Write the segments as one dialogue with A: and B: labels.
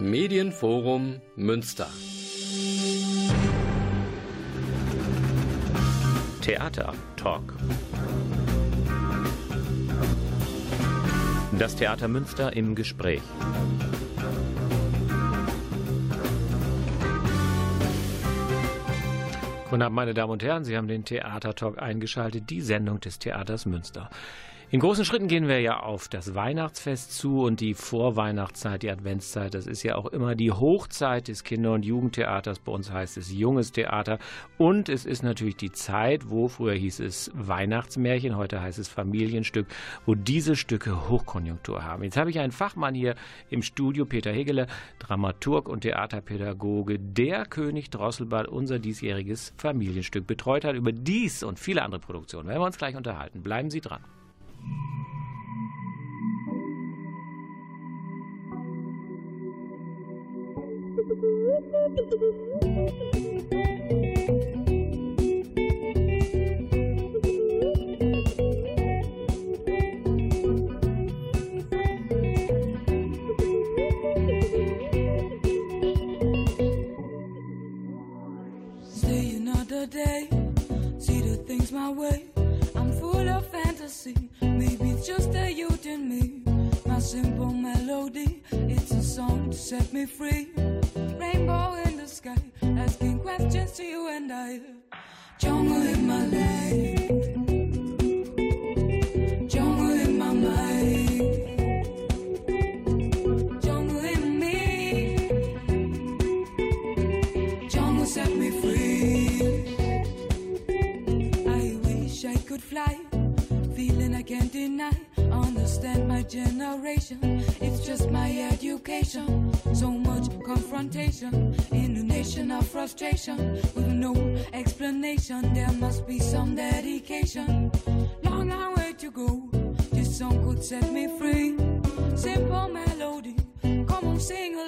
A: Medienforum Münster.
B: Theater Talk. Das Theater Münster im Gespräch. Guten Abend, meine Damen und Herren. Sie haben den Theater Talk eingeschaltet, die Sendung des Theaters Münster. In großen Schritten gehen wir ja auf das Weihnachtsfest zu und die Vorweihnachtszeit, die Adventszeit, das ist ja auch immer die Hochzeit des Kinder- und Jugendtheaters. Bei uns heißt es junges Theater. Und es ist natürlich die Zeit, wo früher hieß es Weihnachtsmärchen, heute heißt es Familienstück, wo diese Stücke Hochkonjunktur haben. Jetzt habe ich einen Fachmann hier im Studio, Peter Hegele, Dramaturg und Theaterpädagoge, der König Drosselbart, unser diesjähriges Familienstück betreut hat. Über dies und viele andere Produktionen werden wir uns gleich unterhalten. Bleiben Sie dran.
C: Stay another day, see the things my way. I'm full of fantasy, maybe it's just the youth in me. My simple melody, it's a song to set me free. Rainbow in the sky, asking questions to you and I. Jungle in my life, can't deny. Understand my generation, it's just my education. So much confrontation in a nation of frustration with no explanation. There must be some dedication. Long way to go, this song could set me free. Simple melody, come on, sing along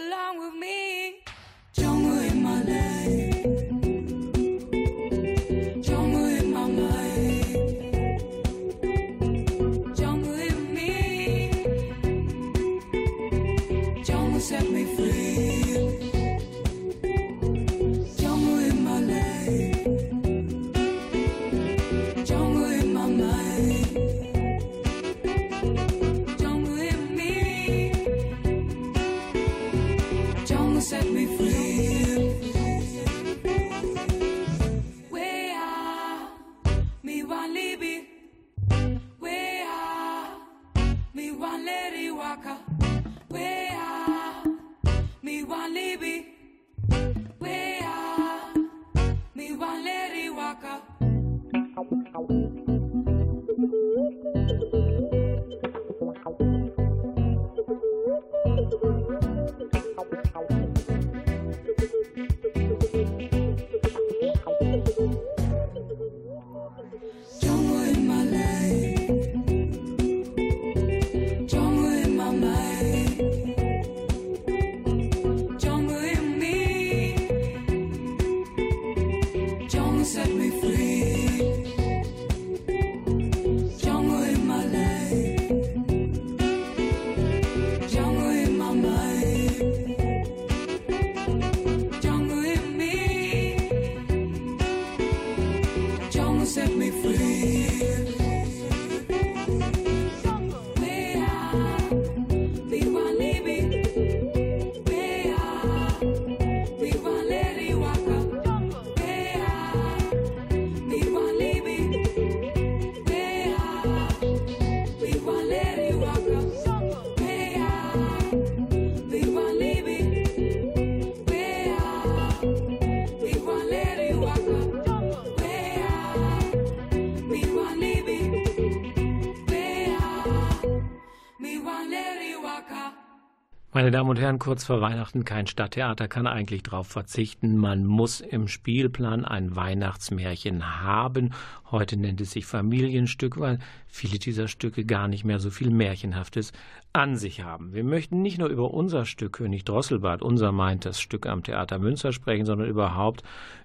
B: Meine Damen und Herren, kurz vor Weihnachten kein Stadttheater kann eigentlich darauf verzichten. Man muss im Spielplan ein Weihnachtsmärchen haben. Heute nennt es sich Familienstück, weil viele dieser Stücke gar nicht mehr so viel Märchenhaftes an sich haben. Wir möchten nicht nur über unser Stück König Drosselbart, unser meint das Stück am Theater Münster sprechen, sondern überhaupt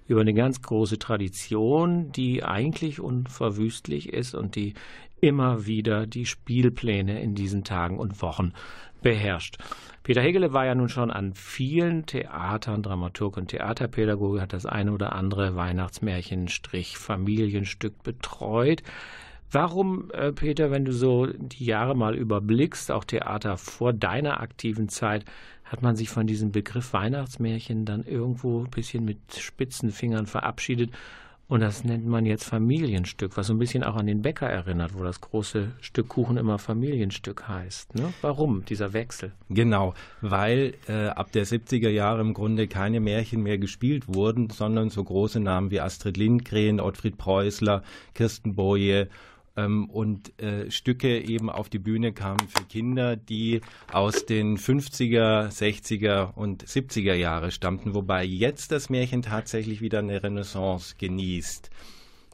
B: über eine ganz große Tradition, die eigentlich unverwüstlich ist und die immer wieder die Spielpläne in diesen Tagen und Wochen beherrscht. Peter Hegele war ja nun schon an vielen Theatern, Dramaturg und Theaterpädagoge, hat das eine oder andere Weihnachtsmärchen, Strich, Familienstück betreut. Warum, äh, Peter, wenn du so die Jahre mal überblickst, auch Theater vor deiner aktiven Zeit, hat man sich von diesem Begriff Weihnachtsmärchen dann irgendwo ein bisschen mit spitzen Fingern verabschiedet und das nennt man jetzt Familienstück, was so ein bisschen auch an den Bäcker erinnert, wo das große Stück Kuchen immer Familienstück heißt. Ne? Warum dieser Wechsel?
A: Genau, weil äh, ab der 70er Jahre im Grunde keine Märchen mehr gespielt wurden, sondern so große Namen wie Astrid Lindgren, Ottfried Preußler, Kirsten Boje ähm, und äh, Stücke eben auf die Bühne kamen für Kinder, die aus den 50er, 60er und 70er Jahre stammten, wobei jetzt das Märchen tatsächlich wieder eine Renaissance genießt.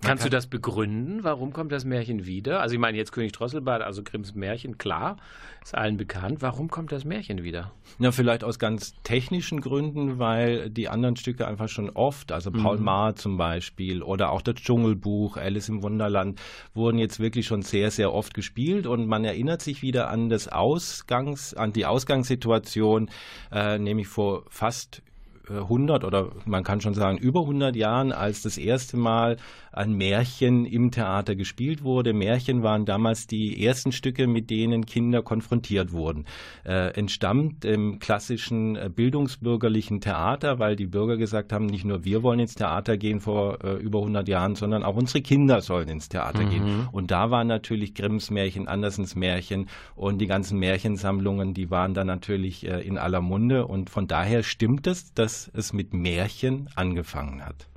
B: Kannst kann du das begründen? Warum kommt das Märchen wieder? Also ich meine jetzt König Drosselbart, also Grimms Märchen, klar, ist allen bekannt. Warum kommt das Märchen wieder?
A: Ja, vielleicht aus ganz technischen Gründen, weil die anderen Stücke einfach schon oft, also Paul mhm. Maar zum Beispiel oder auch das Dschungelbuch, Alice im Wunderland, wurden jetzt wirklich schon sehr, sehr oft gespielt und man erinnert sich wieder an das Ausgangs, an die Ausgangssituation, äh, nämlich vor fast 100 oder man kann schon sagen über 100 Jahren, als das erste Mal ein Märchen im Theater gespielt wurde. Märchen waren damals die ersten Stücke, mit denen Kinder konfrontiert wurden. Äh, entstammt im klassischen äh, bildungsbürgerlichen Theater, weil die Bürger gesagt haben, nicht nur wir wollen ins Theater gehen vor äh, über 100 Jahren, sondern auch unsere Kinder sollen ins Theater mhm. gehen. Und da waren natürlich Grimms Märchen, Andersens Märchen und die ganzen Märchensammlungen, die waren dann natürlich äh, in aller Munde. Und von daher stimmt es, dass es mit Märchen angefangen hat.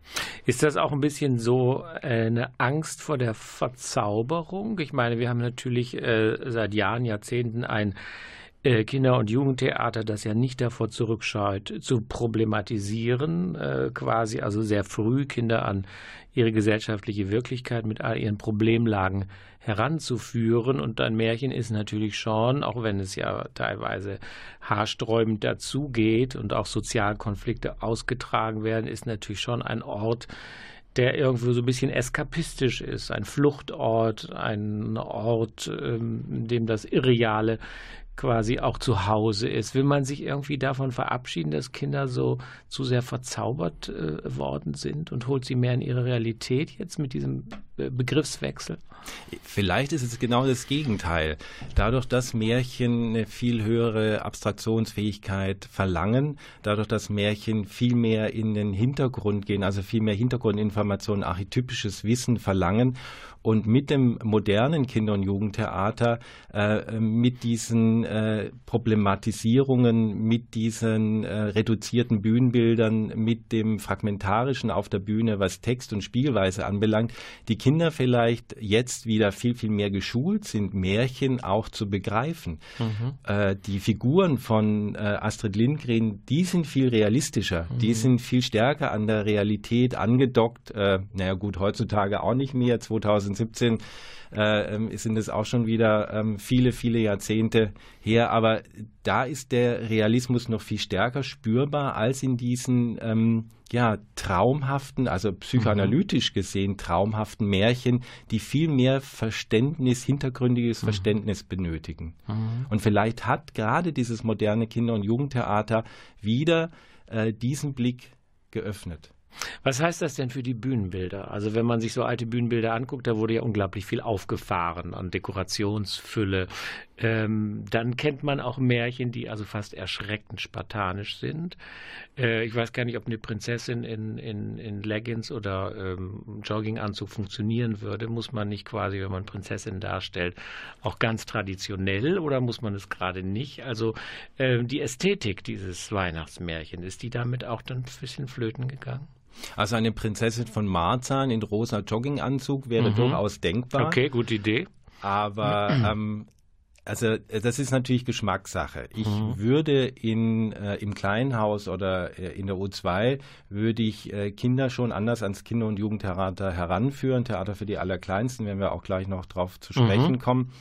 B: Ist das auch ein bisschen so äh, eine Angst vor der Verzauberung? Ich meine, wir haben natürlich äh, seit Jahren, Jahrzehnten ein Kinder- und Jugendtheater, das ja nicht davor zurückschaut, zu problematisieren, quasi also sehr früh Kinder an ihre gesellschaftliche Wirklichkeit mit all ihren Problemlagen heranzuführen. Und ein Märchen ist natürlich schon, auch wenn es ja teilweise haarsträubend dazugeht und auch Sozialkonflikte ausgetragen werden, ist natürlich schon ein Ort, der irgendwo so ein bisschen eskapistisch ist, ein Fluchtort, ein Ort, ähm, in dem das Irreale quasi auch zu Hause ist. Will man sich irgendwie davon verabschieden, dass Kinder so zu sehr verzaubert äh, worden sind und holt sie mehr in ihre Realität jetzt mit diesem äh, Begriffswechsel?
A: Vielleicht ist es genau das Gegenteil. Dadurch, dass Märchen eine viel höhere Abstraktionsfähigkeit verlangen, dadurch, dass Märchen viel mehr in den Hintergrund gehen, also viel mehr Hintergrundinformationen, archetypisches Wissen verlangen und mit dem modernen Kinder- und Jugendtheater, äh, mit diesen äh, Problematisierungen, mit diesen äh, reduzierten Bühnenbildern, mit dem Fragmentarischen auf der Bühne, was Text und Spielweise anbelangt, die Kinder vielleicht jetzt wieder viel, viel mehr geschult sind, Märchen auch zu begreifen. Mhm. Äh, die Figuren von äh, Astrid Lindgren, die sind viel realistischer, mhm. die sind viel stärker an der Realität angedockt. Äh, naja gut, heutzutage auch nicht mehr, 2000 2017 äh, ähm, sind es auch schon wieder ähm, viele, viele Jahrzehnte her. Aber da ist der Realismus noch viel stärker spürbar als in diesen ähm, ja, traumhaften, also psychoanalytisch mhm. gesehen traumhaften Märchen, die viel mehr Verständnis, hintergründiges mhm. Verständnis benötigen. Mhm. Und vielleicht hat gerade dieses moderne Kinder- und Jugendtheater wieder äh, diesen Blick geöffnet.
B: Was heißt das denn für die Bühnenbilder? Also wenn man sich so alte Bühnenbilder anguckt, da wurde ja unglaublich viel aufgefahren an Dekorationsfülle. Ähm, dann kennt man auch Märchen, die also fast erschreckend spartanisch sind. Äh, ich weiß gar nicht, ob eine Prinzessin in, in, in Leggings oder ähm, Jogginganzug funktionieren würde. Muss man nicht quasi, wenn man Prinzessin darstellt, auch ganz traditionell oder muss man es gerade nicht? Also äh, die Ästhetik dieses Weihnachtsmärchen, ist die damit auch dann ein bisschen flöten gegangen?
A: Also eine Prinzessin von Marzahn in rosa Jogginganzug wäre mhm. durchaus denkbar.
B: Okay, gute Idee.
A: Aber ähm, Also das ist natürlich Geschmackssache. Ich mhm. würde in, äh, im Kleinhaus oder äh, in der U2 würde ich äh, Kinder schon anders ans Kinder- und Jugendtheater heranführen. Theater für die Allerkleinsten, wenn wir auch gleich noch drauf zu sprechen mhm. kommen.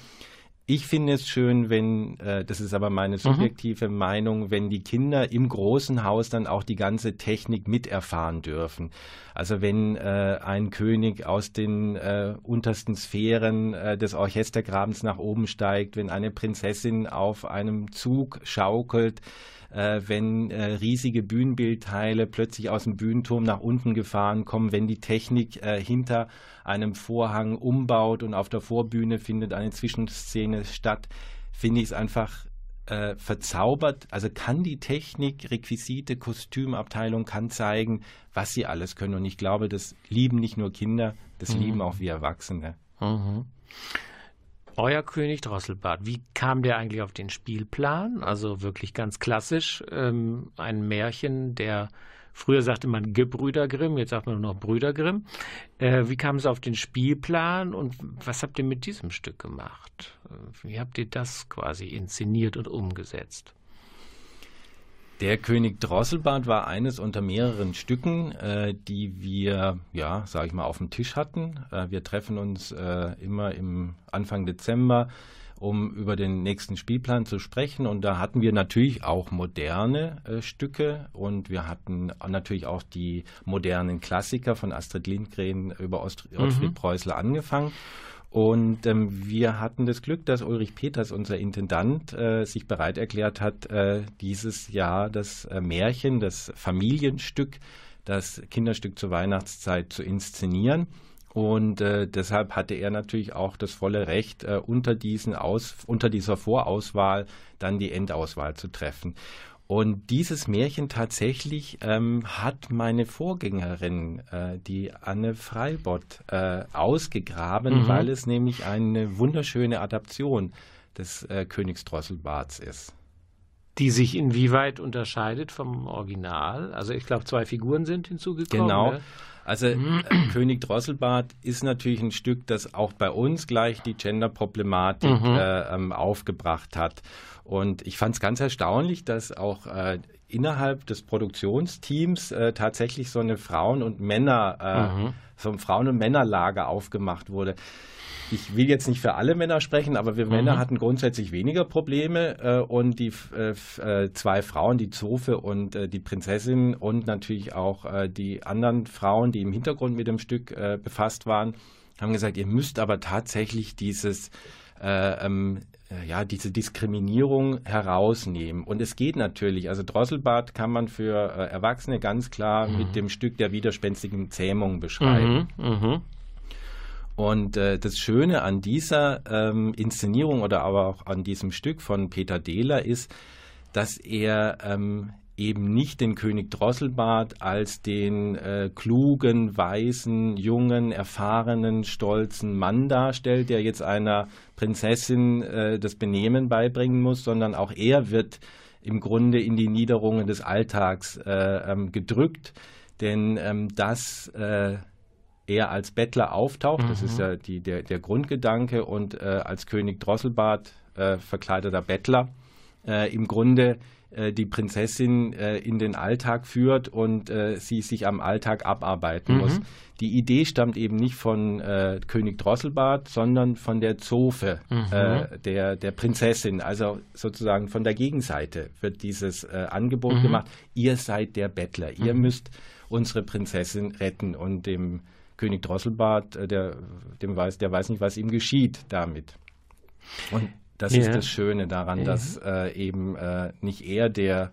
A: Ich finde es schön, wenn, äh, das ist aber meine mhm. subjektive mhm. Meinung, wenn die Kinder im großen Haus dann auch die ganze Technik miterfahren dürfen. Also wenn äh, ein König aus den äh, untersten Sphären äh, des Orchestergrabens nach oben steigt, wenn eine Prinzessin auf einem Zug schaukelt, äh, wenn äh, riesige Bühnenbildteile plötzlich aus dem Bühnenturm nach unten gefahren kommen, wenn die Technik äh, hinter einem Vorhang umbaut und auf der Vorbühne findet eine Zwischenszene statt, finde ich es einfach äh, verzaubert. Also kann die Technik, Requisite, Kostümabteilung kann zeigen, was sie alles können. Und ich glaube, das lieben nicht nur Kinder, das mhm. lieben auch wir Erwachsene. Mhm.
B: Euer König Drosselbart, wie kam der eigentlich auf den Spielplan? Also wirklich ganz klassisch, ähm, ein Märchen der Früher sagte man Gebrüder Grimm, jetzt sagt man nur noch Brüder Grimm. Äh, wie kam es auf den Spielplan und was habt ihr mit diesem Stück gemacht? Äh, wie habt ihr das quasi inszeniert und umgesetzt?
A: Der König Drosselbart war eines unter mehreren Stücken, äh, die wir, ja, sage ich mal, auf dem Tisch hatten. Äh, wir treffen uns äh, immer im Anfang Dezember, um über den nächsten Spielplan zu sprechen. Und da hatten wir natürlich auch moderne äh, Stücke und wir hatten natürlich auch die modernen Klassiker von Astrid Lindgren über Ost mhm. Ottfried Preußler angefangen. Und ähm, wir hatten das Glück, dass Ulrich Peters, unser Intendant, äh, sich bereit erklärt hat, äh, dieses Jahr das äh, Märchen, das Familienstück, das Kinderstück zur Weihnachtszeit zu inszenieren. Und äh, deshalb hatte er natürlich auch das volle Recht, äh, unter, diesen Aus, unter dieser Vorauswahl dann die Endauswahl zu treffen. Und dieses Märchen tatsächlich ähm, hat meine Vorgängerin, äh, die Anne Freibott, äh, ausgegraben, mhm. weil es nämlich eine wunderschöne Adaption des äh, Königs Drosselbarts ist.
B: Die sich inwieweit unterscheidet vom Original? Also ich glaube, zwei Figuren sind hinzugekommen.
A: Genau. Ne? Also äh, König Drosselbart ist natürlich ein Stück, das auch bei uns gleich die Gender-Problematik mhm. äh, ähm, aufgebracht hat. Und ich fand es ganz erstaunlich, dass auch äh, innerhalb des Produktionsteams äh, tatsächlich so eine Frauen- und Männer, äh, mhm. so ein Frauen- und Männerlager aufgemacht wurde. Ich will jetzt nicht für alle Männer sprechen, aber wir mhm. Männer hatten grundsätzlich weniger Probleme äh, und die äh, äh, zwei Frauen, die Zofe und äh, die Prinzessin und natürlich auch äh, die anderen Frauen, die im Hintergrund mit dem Stück äh, befasst waren, haben gesagt, ihr müsst aber tatsächlich dieses ähm, äh, ja, diese Diskriminierung herausnehmen. Und es geht natürlich, also Drosselbart kann man für Erwachsene ganz klar mhm. mit dem Stück der widerspenstigen Zähmung beschreiben. Mhm, mh. Und äh, das Schöne an dieser ähm, Inszenierung oder aber auch an diesem Stück von Peter Dehler ist, dass er ähm, eben nicht den König Drosselbart als den äh, klugen, weisen, jungen, erfahrenen, stolzen Mann darstellt, der jetzt einer Prinzessin äh, das Benehmen beibringen muss, sondern auch er wird im Grunde in die Niederungen des Alltags äh, ähm, gedrückt, denn ähm, dass äh, er als Bettler auftaucht, mhm. das ist mhm. ja die, der, der Grundgedanke, und äh, als König Drosselbart äh, verkleideter Bettler im Grunde äh, die Prinzessin äh, in den Alltag führt und äh, sie sich am Alltag abarbeiten mhm. muss. Die Idee stammt eben nicht von äh, König Drosselbart, sondern von der Zofe, mhm. äh, der, der Prinzessin. Also sozusagen von der Gegenseite wird dieses äh, Angebot mhm. gemacht. Ihr seid der Bettler, ihr mhm. müsst unsere Prinzessin retten. Und dem König Drosselbart, der, dem weiß, der weiß nicht, was ihm geschieht damit. Und das ja. ist das Schöne daran, ja. dass äh, eben äh, nicht er der,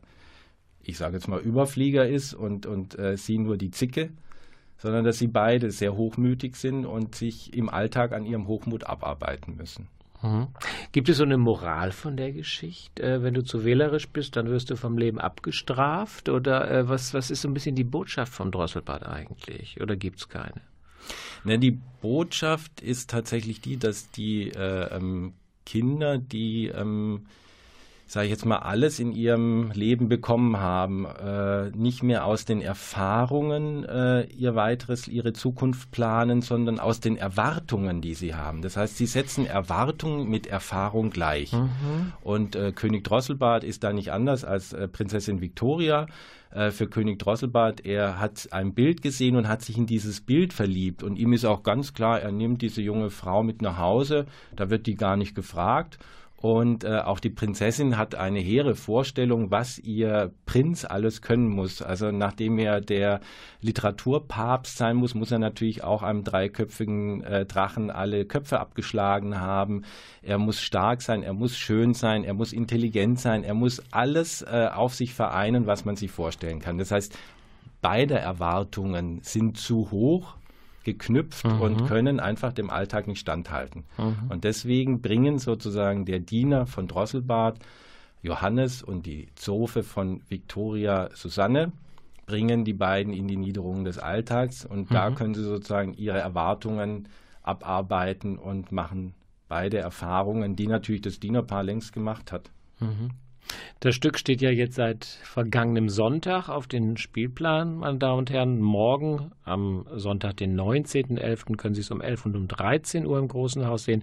A: ich sage jetzt mal, Überflieger ist und, und äh, sie nur die Zicke, sondern dass sie beide sehr hochmütig sind und sich im Alltag an ihrem Hochmut abarbeiten müssen.
B: Mhm. Gibt es so eine Moral von der Geschichte? Äh, wenn du zu wählerisch bist, dann wirst du vom Leben abgestraft? Oder äh, was, was ist so ein bisschen die Botschaft von Drosselbart eigentlich? Oder gibt es keine?
A: Ne, die Botschaft ist tatsächlich die, dass die äh, ähm, Kinder, die ähm, sage ich jetzt mal, alles in ihrem Leben bekommen haben, äh, nicht mehr aus den Erfahrungen äh, ihr weiteres, ihre Zukunft planen, sondern aus den Erwartungen, die sie haben. Das heißt, sie setzen Erwartungen mit Erfahrung gleich. Mhm. Und äh, König Drosselbart ist da nicht anders als äh, Prinzessin Victoria äh, für König Drosselbart. Er hat ein Bild gesehen und hat sich in dieses Bild verliebt. Und ihm ist auch ganz klar, er nimmt diese junge Frau mit nach Hause. Da wird die gar nicht gefragt. Und äh, auch die Prinzessin hat eine hehre Vorstellung, was ihr Prinz alles können muss. Also nachdem er der Literaturpapst sein muss, muss er natürlich auch einem dreiköpfigen äh, Drachen alle Köpfe abgeschlagen haben. Er muss stark sein, er muss schön sein, er muss intelligent sein, er muss alles äh, auf sich vereinen, was man sich vorstellen kann. Das heißt, beide Erwartungen sind zu hoch geknüpft mhm. und können einfach dem Alltag nicht standhalten. Mhm. Und deswegen bringen sozusagen der Diener von Drosselbart, Johannes und die Zofe von Victoria Susanne, bringen die beiden in die Niederungen des Alltags und mhm. da können sie sozusagen ihre Erwartungen abarbeiten und machen beide Erfahrungen, die natürlich das Dienerpaar längst gemacht hat.
B: Das Stück steht ja jetzt seit vergangenem Sonntag auf den Spielplan, meine Damen und Herren. Morgen, am Sonntag, den 19.11., können Sie es um 11 und um 13 Uhr im Großen Haus sehen.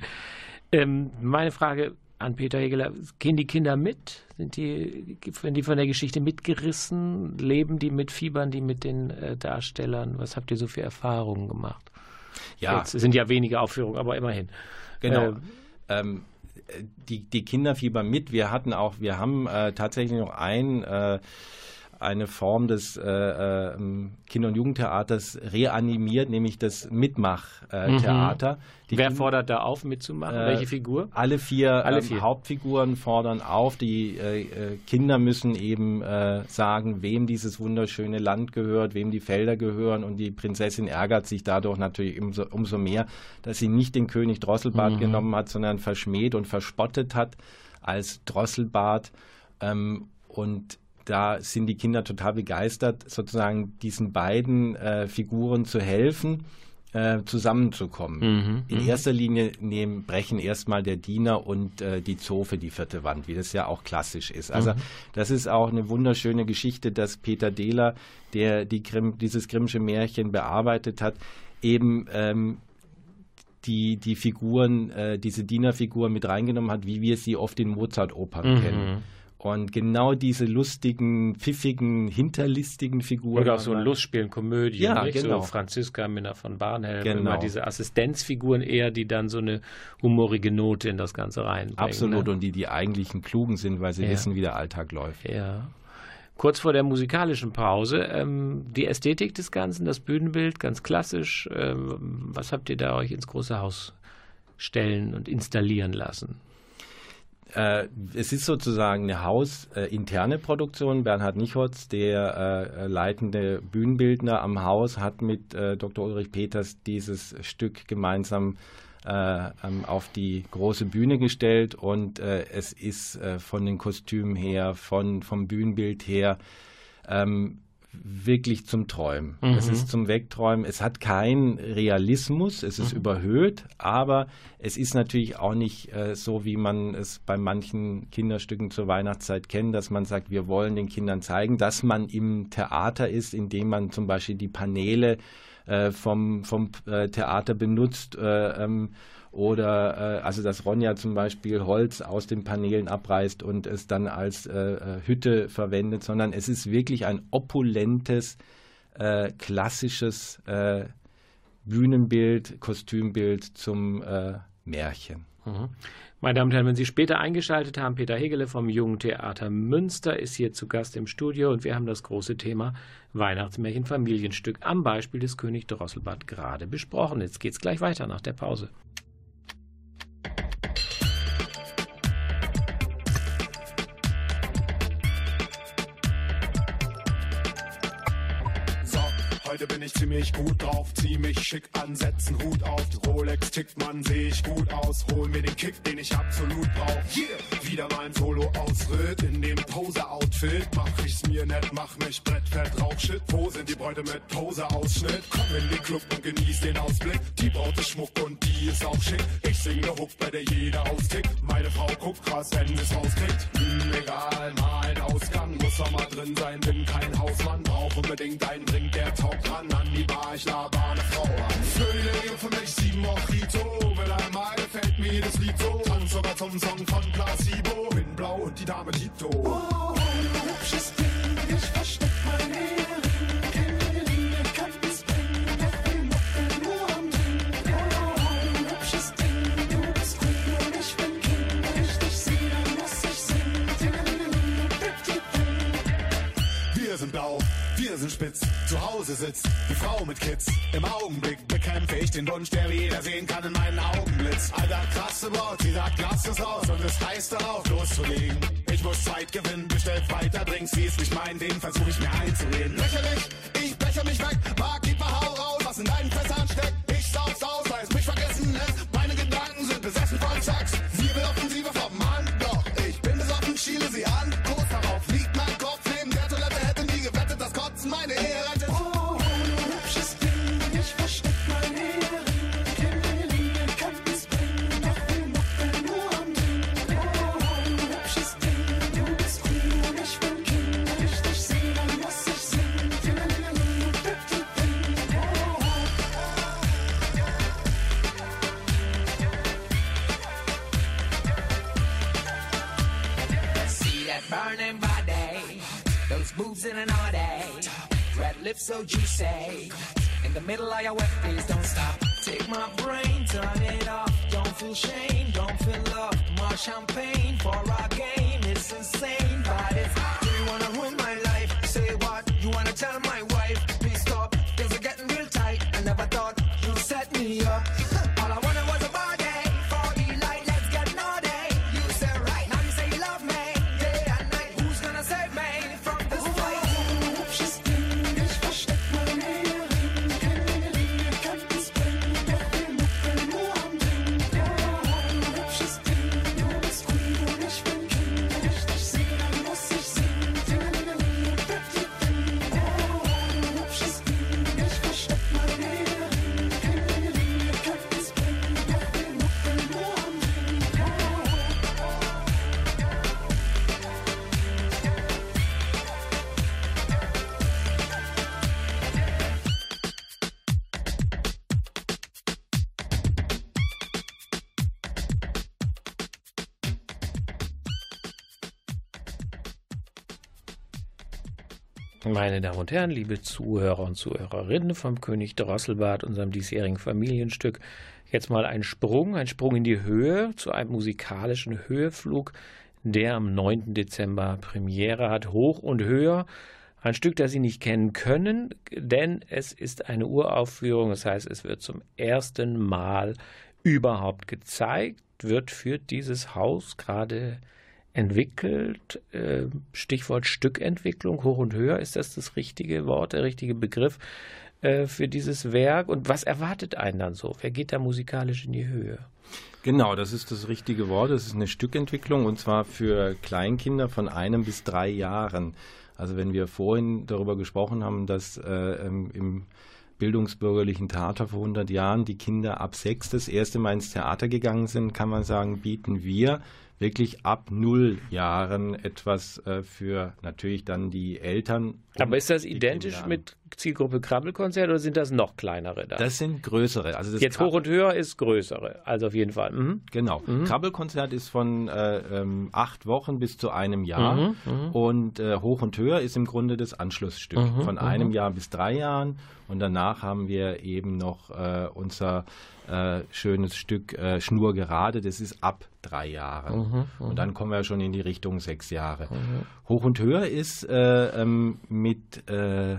B: Ähm, meine Frage an Peter Hegeler, gehen die Kinder mit? Sind die, werden die von der Geschichte mitgerissen? Leben die mit, fiebern die mit den äh, Darstellern? Was habt ihr so für Erfahrungen gemacht? Ja. Jetzt sind ja wenige Aufführungen, aber immerhin.
A: Genau. Ähm, ähm die, die Kinder fiebern mit. Wir hatten auch, wir haben äh, tatsächlich noch ein äh, eine Form des äh, äh, Kinder- und Jugendtheaters reanimiert, nämlich das Mitmachtheater.
B: Mhm. Wer fordert da auf, mitzumachen? Äh, Welche Figur?
A: Alle vier, alle ähm, vier. Ähm, Hauptfiguren fordern auf. Die äh, äh, Kinder müssen eben äh, sagen, wem dieses wunderschöne Land gehört, wem die Felder gehören. Und die Prinzessin ärgert sich dadurch natürlich umso, umso mehr, dass sie nicht den König Drosselbart mhm. genommen hat, sondern verschmäht und verspottet hat als Drosselbart. Ähm, und da sind die Kinder total begeistert, sozusagen diesen beiden äh, Figuren zu helfen, äh, zusammenzukommen. Mhm, In mhm. erster Linie nehmen, brechen erstmal der Diener und äh, die Zofe die vierte Wand, wie das ja auch klassisch ist. Also mhm. das ist auch eine wunderschöne Geschichte, dass Peter Dehler, der die Grimm, dieses Grimmsche Märchen bearbeitet hat, eben ähm, die, die Figuren, äh, diese Dienerfiguren mit reingenommen hat, wie wir sie oft in Mozart-Opern mhm. kennen. Und genau diese lustigen, pfiffigen, hinterlistigen Figuren.
B: Oder auch so ein Lustspielen, Komödie. Ja, nicht? genau. So Franziska Minna von Barnhelm. Genau. Immer diese Assistenzfiguren eher, die dann so eine humorige Note in das Ganze reinbringen.
A: Absolut. Ne? Und die die eigentlichen Klugen sind, weil sie ja. wissen, wie der Alltag läuft.
B: Ja. Kurz vor der musikalischen Pause, ähm, die Ästhetik des Ganzen, das Bühnenbild, ganz klassisch. Ähm, was habt ihr da euch ins große Haus stellen und installieren lassen?
A: Äh, es ist sozusagen eine hausinterne Produktion. Bernhard Nichotz, der äh, leitende Bühnenbildner am Haus, hat mit äh, Dr. Ulrich Peters dieses Stück gemeinsam äh, ähm, auf die große Bühne gestellt und äh, es ist äh, von den Kostümen her, von, vom Bühnenbild her ähm, wirklich zum Träumen. Mhm. Es ist zum Wegträumen. Es hat keinen Realismus, es ist mhm. überhöht, aber es ist natürlich auch nicht äh, so, wie man es bei manchen Kinderstücken zur Weihnachtszeit kennt, dass man sagt, wir wollen den Kindern zeigen, dass man im Theater ist, indem man zum Beispiel die Paneele äh, vom, vom äh, Theater benutzt. Äh, ähm, oder äh, also dass Ronja zum Beispiel Holz aus den Paneelen abreißt und es dann als äh, äh, Hütte verwendet, sondern es ist wirklich ein opulentes, äh, klassisches äh, Bühnenbild, Kostümbild zum äh, Märchen.
B: Mhm. Meine Damen und Herren, wenn Sie später eingeschaltet haben, Peter Hegele vom Jungen Theater Münster ist hier zu Gast im Studio und wir haben das große Thema Weihnachtsmärchen Familienstück am Beispiel des König Drosselbart gerade besprochen. Jetzt geht es gleich weiter nach der Pause.
D: Heute bin ich ziemlich gut drauf, zieh mich schick an, setz einen Hut auf. Rolex tickt, man, seh ich gut aus. Hol mir den Kick, den ich absolut brauch. Yeah! Wieder mein Solo-Ausritt in dem Pose-Outfit. Mach ich's mir nett, mach mich brettfett, Rauchshit. Wo sind die Bräute mit Pose-Ausschnitt? Komm in den Club und genieß den Ausblick. Die Braut ist Schmuck und die ist auch schick. Ich sing ne Hook, bei der jeder austickt. Meine Frau guckt krass, wenn es rauskriegt. Hm, egal, mal ein Ausgang, mal drin sein. Bin kein Hausmann, brauch unbedingt einen Drink, der taugt ran. An die Bar, ich laber eine Frau an. Vögel für mich sieben Mojito. Mit einmal gefällt mir das Lied so. Tanz sogar zum Song von Placebo. Bin blau und die Dame Tito. Oh, hübsches Ding, ich versteck mein Ehering. Blau, wir sind spitz. Zu Hause sitzt die Frau mit Kids. Im Augenblick bekämpfe ich den Wunsch, der jeder sehen kann in meinen Augenblitz. Alter, krasse Wort, sie sagt, lass es raus und es heißt darauf loszulegen. Ich muss Zeit gewinnen, bestellt weiter Drinks, sie ist nicht mein Ding, versuche ich mir einzureden. Lächerlich, ich becher mich weg, mag,
E: boobs in an day. Red lips so juicy. In the middle of your wet, please don't stop. Take my brain, turn it off. Don't feel shame, don't feel love. More champagne for our game. It's insane, but it's. Do you wanna ruin my life? Say what? You wanna tell my wife?
B: Meine Damen und Herren, liebe Zuhörer und Zuhörerinnen vom König Drosselbart, unserem diesjährigen Familienstück, jetzt mal ein Sprung, ein Sprung in die Höhe zu einem musikalischen Höheflug, der am 9. Dezember Premiere hat, hoch und höher. Ein Stück, das Sie nicht kennen können, denn es ist eine Uraufführung, das heißt, es wird zum ersten Mal überhaupt gezeigt, wird für dieses Haus gerade entwickelt. Äh, Stichwort Stückentwicklung, hoch und höher, ist das das richtige Wort, der richtige Begriff äh, für dieses Werk? Und was erwartet einen dann so? Wer geht da musikalisch in die Höhe?
A: Genau, das ist das richtige Wort. Das ist eine Stückentwicklung und zwar für Kleinkinder von einem bis drei Jahren. Also wenn wir vorhin darüber gesprochen haben, dass äh, ähm, im bildungsbürgerlichen Theater vor 100 Jahren die Kinder ab sechs das erste Mal ins Theater gegangen sind, kann man sagen, bieten wir wirklich ab null Jahren etwas äh, für natürlich dann die Eltern.
B: Aber ist das identisch mit Zielgruppe Krabbelkonzert oder sind das noch kleinere da?
A: Das sind größere. Also
B: Jetzt
A: Krab-
B: hoch und höher ist größere, also auf jeden Fall. Mhm.
A: Genau. Krabbelkonzert ist von äh, ähm, acht Wochen bis zu einem Jahr und äh, Hoch und Höher ist im Grunde das Anschlussstück von einem Jahr bis drei Jahren und danach haben wir eben noch äh, unser äh, schönes Stück äh, Schnur gerade, das ist ab drei Jahren und dann kommen wir schon in die Richtung sechs Jahre. Hoch und Höher ist äh, ähm, mit äh,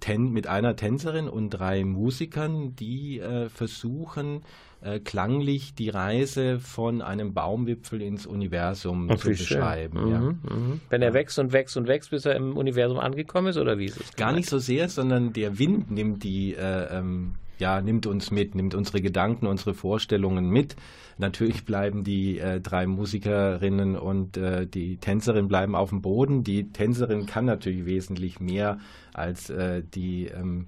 A: Ten, mit einer Tänzerin und drei Musikern, die äh, versuchen, äh, klanglich die Reise von einem Baumwipfel ins Universum
B: Ach,
A: zu beschreiben. Ja.
B: Mhm, mhm. Wenn er wächst und wächst und wächst, bis er im Universum angekommen ist, oder wie ist es?
A: Gar nicht so sehr, sondern der Wind nimmt die, äh, ähm, ja, nimmt uns mit, nimmt unsere Gedanken, unsere Vorstellungen mit. Natürlich bleiben die äh, drei Musikerinnen und äh, die Tänzerin bleiben auf dem Boden. Die Tänzerin kann natürlich wesentlich mehr als äh, die ähm,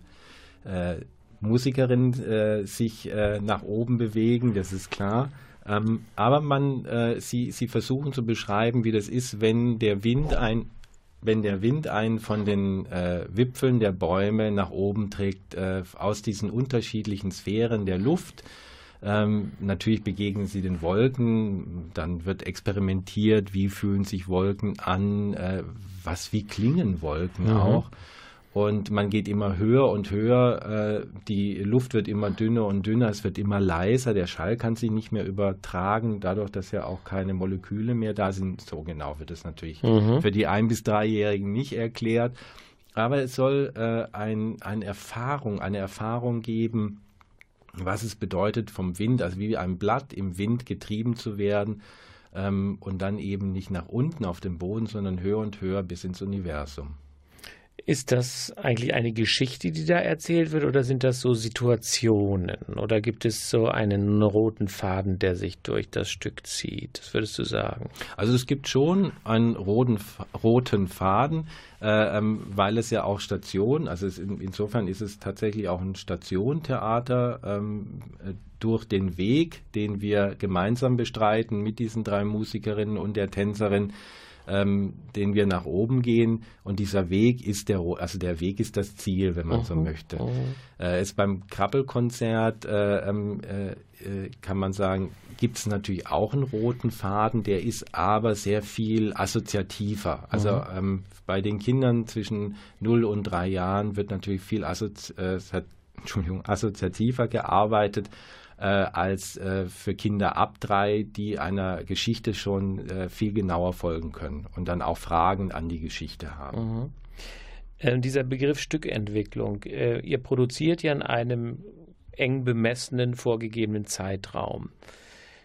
A: äh, Musikerin äh, sich äh, nach oben bewegen, das ist klar. Ähm, aber man, sie, sie versuchen zu beschreiben, wie das ist, wenn der Wind ein wenn der Wind einen von den äh, Wipfeln der Bäume nach oben trägt, äh, aus diesen unterschiedlichen Sphären der Luft. Ähm, natürlich begegnen sie den Wolken, dann wird experimentiert, wie fühlen sich Wolken an, äh, was, wie klingen Wolken
B: Mhm.
A: auch. Und man geht immer höher und höher, äh, die Luft wird immer dünner und dünner, es wird immer leiser, der Schall kann sich nicht mehr übertragen, dadurch, dass ja auch keine Moleküle mehr da sind. So genau wird es natürlich
B: Mhm.
A: für die ein- bis dreijährigen nicht erklärt. Aber es soll äh, ein, eine Erfahrung, eine Erfahrung geben, was es bedeutet, vom Wind, also wie ein Blatt im Wind getrieben zu werden ähm, und dann eben nicht nach unten auf dem Boden, sondern höher und höher bis ins Universum.
B: Ist das eigentlich eine Geschichte, die da erzählt wird, oder sind das so Situationen? Oder gibt es so einen roten Faden, der sich durch das Stück zieht? Das würdest du sagen?
A: Also es gibt schon einen roten, roten Faden, äh, ähm, weil es ja auch Station, also es, in, insofern ist es tatsächlich auch ein Stationtheater ähm, äh, durch den Weg, den wir gemeinsam bestreiten mit diesen drei Musikerinnen und der Tänzerin, ähm, den wir nach oben gehen. Und dieser Weg ist der, also der Weg ist das Ziel, wenn man so möchte. Äh, es beim Krabbelkonzert äh, ähm, äh, äh, kann man sagen, gibt es natürlich auch einen roten Faden, der ist aber sehr viel assoziativer. Also ähm, bei den Kindern zwischen 0 und 3 Jahren wird natürlich viel assozi äh, Entschuldigung, assoziativer gearbeitet äh, als äh, für Kinder ab drei, die einer Geschichte schon äh, viel genauer folgen können und dann auch Fragen an die Geschichte haben.
B: Äh, dieser Begriff Stückentwicklung, äh, ihr produziert ja in einem eng bemessenen, vorgegebenen Zeitraum.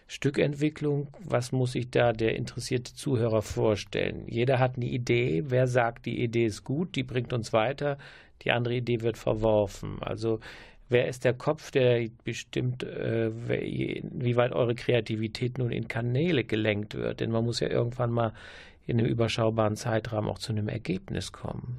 B: Stückentwicklung, was muss sich da der interessierte Zuhörer vorstellen? Jeder hat eine Idee, wer sagt, die Idee ist gut, die bringt uns weiter, die andere Idee wird verworfen. Also wer ist der Kopf, der bestimmt, äh, wie weit eure Kreativität nun in Kanäle gelenkt wird? Denn man muss ja irgendwann mal in einem überschaubaren Zeitraum auch zu einem Ergebnis kommen.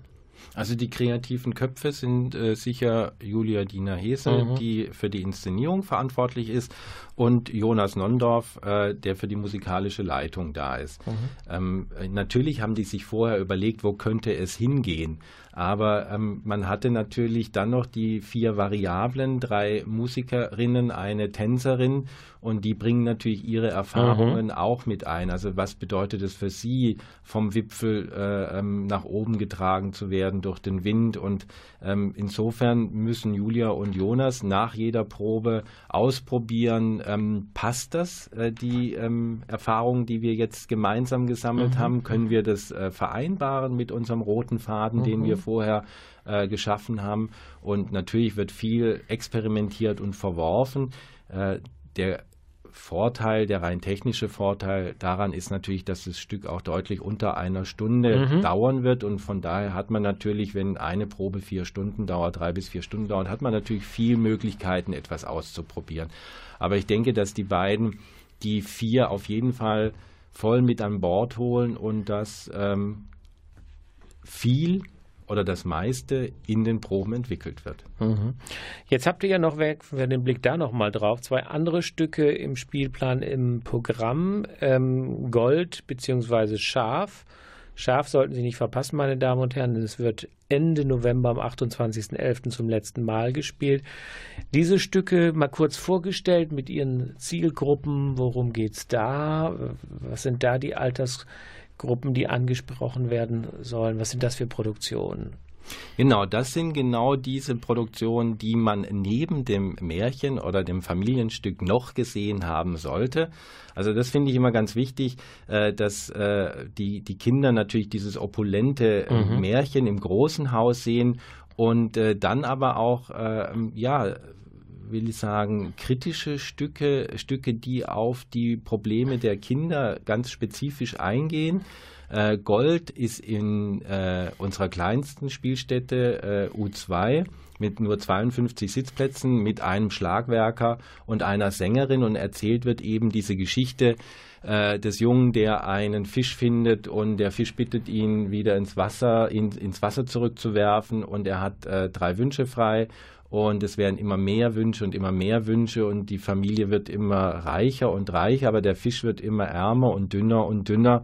A: Also die kreativen Köpfe sind äh, sicher Julia Diener-Hese,
B: Mhm.
A: die für die Inszenierung verantwortlich ist, und Jonas Nondorf, äh, der für die musikalische Leitung da ist. Ähm, äh, natürlich haben die sich vorher überlegt, wo könnte es hingehen. Aber ähm, man hatte natürlich dann noch die vier Variablen, drei Musikerinnen, eine Tänzerin und die bringen natürlich ihre Erfahrungen auch mit ein. Also was bedeutet es für sie, vom Wipfel äh, ähm, nach oben getragen zu werden durch den Wind? Und ähm, insofern müssen Julia und Jonas nach jeder Probe ausprobieren, ähm, passt das, äh, die ähm, Erfahrungen, die wir jetzt gemeinsam gesammelt haben? Können wir das äh, vereinbaren mit unserem roten Faden, den wir vorher äh, geschaffen haben? Und natürlich wird viel experimentiert und verworfen. Äh, der Vorteil, der rein technische Vorteil daran ist natürlich, dass das Stück auch deutlich unter einer Stunde dauern wird und von daher hat man natürlich, wenn eine Probe vier Stunden dauert, drei bis vier Stunden dauert, hat man natürlich viel Möglichkeiten, etwas auszuprobieren. Aber ich denke, dass die beiden die vier auf jeden Fall voll mit an Bord holen und das ähm, viel oder das meiste in den Proben entwickelt wird.
B: Jetzt habt ihr ja noch, werfen wir den Blick da nochmal drauf, zwei andere Stücke im Spielplan im Programm, ähm, Gold bzw. Schaf. Schaf sollten Sie nicht verpassen, meine Damen und Herren, denn es wird Ende November am 28.11. zum letzten Mal gespielt. Diese Stücke mal kurz vorgestellt mit Ihren Zielgruppen, worum geht's da? Was sind da die Altersgruppen, die angesprochen werden sollen? Was sind das für Produktionen?
A: Genau, das sind genau diese Produktionen, die man neben dem Märchen oder dem Familienstück noch gesehen haben sollte. Also das finde ich immer ganz wichtig, äh, dass äh, die, die Kinder natürlich dieses opulente äh, Märchen im großen Haus sehen und dann aber auch, ja, will ich sagen, kritische Stücke, Stücke, die auf die Probleme der Kinder ganz spezifisch eingehen. Äh, Gold ist in äh, unserer kleinsten Spielstätte äh, U2 mit nur 52 Sitzplätzen, mit einem Schlagwerker und einer Sängerin und erzählt wird eben diese Geschichte äh, des Jungen, der einen Fisch findet und der Fisch bittet ihn wieder ins Wasser, ihn ins Wasser zurückzuwerfen und er hat äh, drei Wünsche frei und es werden immer mehr Wünsche und immer mehr Wünsche und die Familie wird immer reicher und reicher, aber der Fisch wird immer ärmer und dünner und dünner.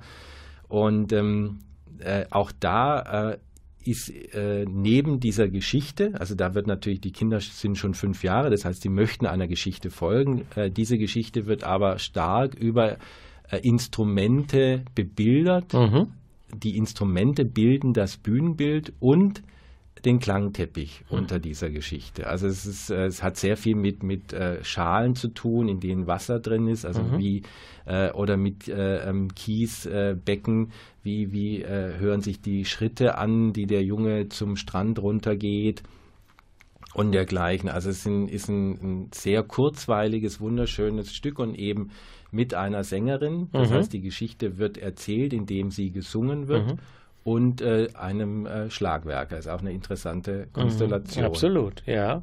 A: Und ähm, äh, auch da äh, ist äh, neben dieser Geschichte, also da wird natürlich, die Kinder sind schon fünf Jahre, das heißt, sie möchten einer Geschichte folgen. Äh, diese Geschichte wird aber stark über Instrumente bebildert. Mhm. Die Instrumente bilden das Bühnenbild und den Klangteppich mhm. unter dieser Geschichte. Also es, ist, äh, es hat sehr viel mit, mit äh, Schalen zu tun, in denen Wasser drin ist, also mhm. wie äh, oder mit äh, ähm, Kiesbecken, wie, wie äh, hören sich die Schritte an, die der Junge zum Strand runtergeht und dergleichen. Also es ist ein, ist ein, ein sehr kurzweiliges, wunderschönes Stück und eben mit einer Sängerin. Das mhm. heißt, die Geschichte wird erzählt, indem sie gesungen wird. Mhm und äh, einem äh, Schlagwerker. Ist auch eine interessante mhm. Konstellation.
B: Mhm, absolut, ja.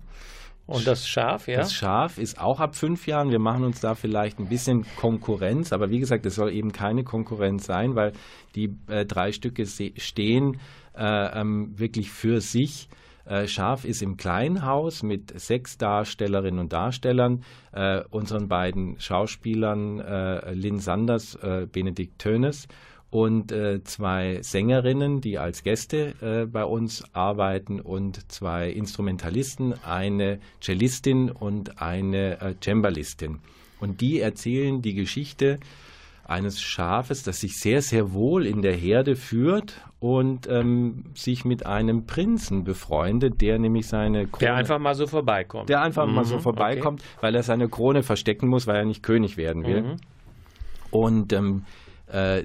B: Und das Schaf, ja?
A: Das Schaf ist auch ab fünf Jahren. Wir machen uns da vielleicht ein bisschen Konkurrenz, aber wie gesagt, es soll eben keine Konkurrenz sein, weil die äh, drei Stücke stehen äh, ähm, wirklich für sich. Äh, Schaf ist im Kleinhaus mit sechs Darstellerinnen und Darstellern, äh, unseren beiden Schauspielern äh, Lynn Sanders, äh, Benedikt Tönes und äh, zwei Sängerinnen, die als Gäste äh, bei uns arbeiten und zwei Instrumentalisten, eine Cellistin und eine Cembalistin. Und die erzählen die Geschichte eines Schafes, das sich sehr, sehr wohl in der Herde führt und ähm, sich mit einem Prinzen befreundet, der nämlich seine
B: Krone. Der einfach mal so vorbeikommt.
A: Der einfach mhm, mal so mhm, vorbeikommt, okay. weil er seine Krone verstecken muss, weil er nicht König werden will. Mhm. Und ähm, äh,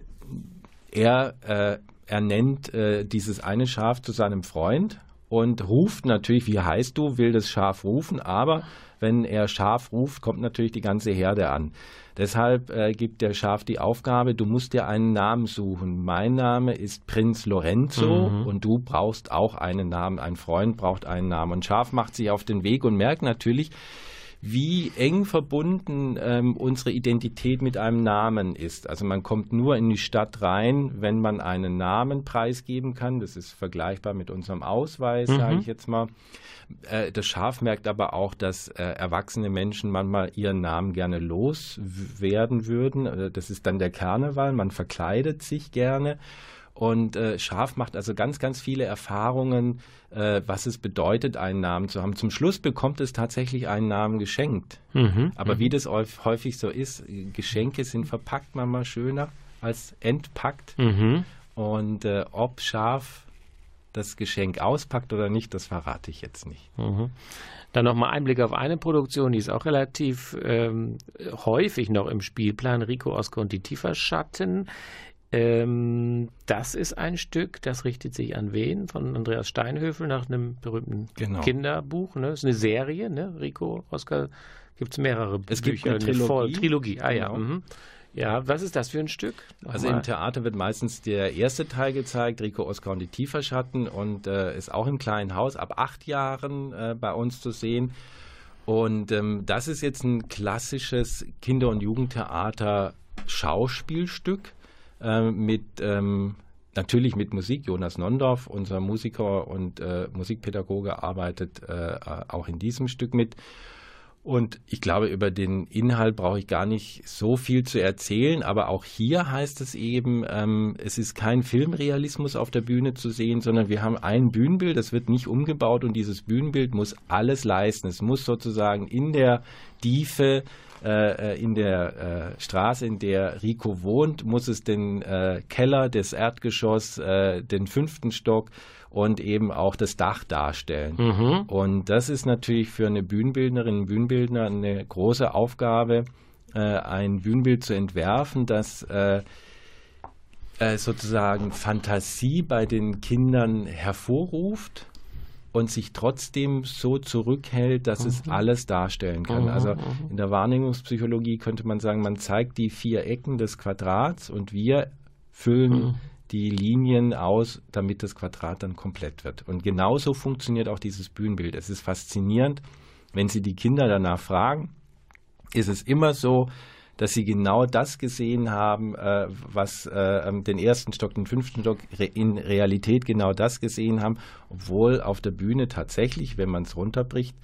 A: er, äh, er nennt äh, dieses eine Schaf zu seinem Freund und ruft natürlich, wie heißt du, will das Schaf rufen, aber wenn er Schaf ruft, kommt natürlich die ganze Herde an. Deshalb äh, gibt der Schaf die Aufgabe, du musst dir einen Namen suchen. Mein Name ist Prinz Lorenzo mhm. und du brauchst auch einen Namen. Ein Freund braucht einen Namen. Und Schaf macht sich auf den Weg und merkt natürlich, wie eng verbunden ähm, unsere Identität mit einem Namen ist. Also man kommt nur in die Stadt rein, wenn man einen Namen preisgeben kann. Das ist vergleichbar mit unserem Ausweis, mhm. sage ich jetzt mal. Äh, das Schaf merkt aber auch, dass äh, erwachsene Menschen manchmal ihren Namen gerne loswerden würden. Äh, das ist dann der Karneval. Man verkleidet sich gerne. Und äh, Schaf macht also ganz, ganz viele Erfahrungen, äh, was es bedeutet, einen Namen zu haben. Zum Schluss bekommt es tatsächlich einen Namen geschenkt. Mhm. Aber mhm. wie das häufig so ist, Geschenke sind verpackt manchmal schöner als entpackt. Mhm. Und äh, ob Schaf das Geschenk auspackt oder nicht, das verrate ich jetzt nicht.
B: Mhm. Dann nochmal ein Blick auf eine Produktion, die ist auch relativ ähm, häufig noch im Spielplan. Rico Oscar und die Tieferschatten. Ähm, das ist ein Stück, das richtet sich an wen? Von Andreas Steinhöfel nach einem berühmten genau. Kinderbuch. Ne? Das ist eine Serie, ne? Rico, Oscar, gibt es mehrere
A: es Bücher. Gibt eine Trilogie. Voll,
B: Trilogie, ah ja. Genau. Mhm. Ja, was ist das für ein Stück?
A: Nochmal. Also im Theater wird meistens der erste Teil gezeigt, Rico, Oskar und die Tieferschatten und äh, ist auch im kleinen Haus ab acht Jahren äh, bei uns zu sehen. Und ähm, das ist jetzt ein klassisches Kinder- und Jugendtheater Schauspielstück äh, mit ähm, natürlich mit Musik. Jonas Nondorf, unser Musiker und äh, Musikpädagoge, arbeitet äh, auch in diesem Stück mit. Und ich glaube, über den Inhalt brauche ich gar nicht so viel zu erzählen, aber auch hier heißt es eben, ähm, es ist kein Filmrealismus auf der Bühne zu sehen, sondern wir haben ein Bühnenbild, das wird nicht umgebaut und dieses Bühnenbild muss alles leisten. Es muss sozusagen in der Tiefe äh, äh, in der äh, Straße, in der Rico wohnt, muss es den äh, Keller, das Erdgeschoss, äh, den fünften Stock und eben auch das Dach darstellen. Mhm. Und das ist natürlich für eine Bühnenbildnerin, einen Bühnenbildner eine große Aufgabe, äh, ein Bühnenbild zu entwerfen, das sozusagen Fantasie bei den Kindern hervorruft und sich trotzdem so zurückhält, dass mhm. es alles darstellen kann. Mhm, also mhm. in der Wahrnehmungspsychologie könnte man sagen, man zeigt die vier Ecken des Quadrats und wir füllen mhm. die Linien aus, damit das Quadrat dann komplett wird. Und genauso funktioniert auch dieses Bühnenbild. Es ist faszinierend, wenn Sie die Kinder danach fragen, ist es immer so, dass sie genau das gesehen haben, äh, was äh, den ersten Stock, den fünften Stock in Realität genau das gesehen haben, obwohl auf der Bühne tatsächlich, wenn man es runterbricht,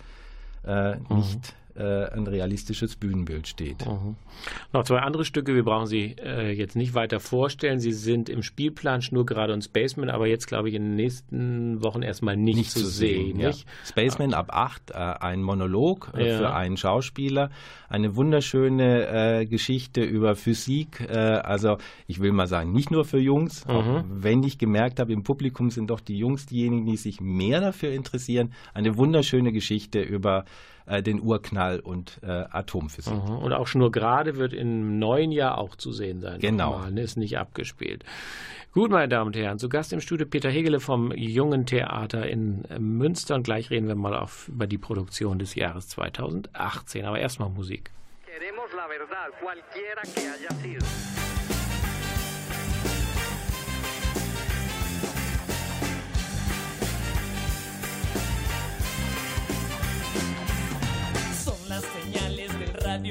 A: äh, mhm. nicht äh, ein realistisches Bühnenbild steht. Mhm.
B: Noch zwei andere Stücke, wir brauchen sie äh, jetzt nicht weiter vorstellen. Sie sind im Spielplan Schnurgerade und Spaceman, aber jetzt glaube ich in den nächsten Wochen erstmal nicht, nicht zu, zu sehen.
A: sehen nicht? Spaceman ab acht, äh, ein Monolog äh, ja. für einen Schauspieler, eine wunderschöne äh, Geschichte über Physik. Äh, also ich will mal sagen, nicht nur für Jungs, mhm. auch wenn ich gemerkt habe, im Publikum sind doch die Jungs diejenigen, die sich mehr dafür interessieren. Eine wunderschöne Geschichte über äh, den Urknall und äh, Atomphysik.
B: Mhm. Und auch Schnurgerade wird im neuen Jahr auch zu sehen sein.
A: Genau. Nochmal,
B: ne? Ist nicht abgespielt. Gut, meine Damen und Herren, zu Gast im Studio Peter Hegele vom Jungen Theater in Münster. Und gleich reden wir mal auf, über die Produktion des Jahres 2018. Aber erstmal Musik. Queremos la verdad, cualquiera que haya sido.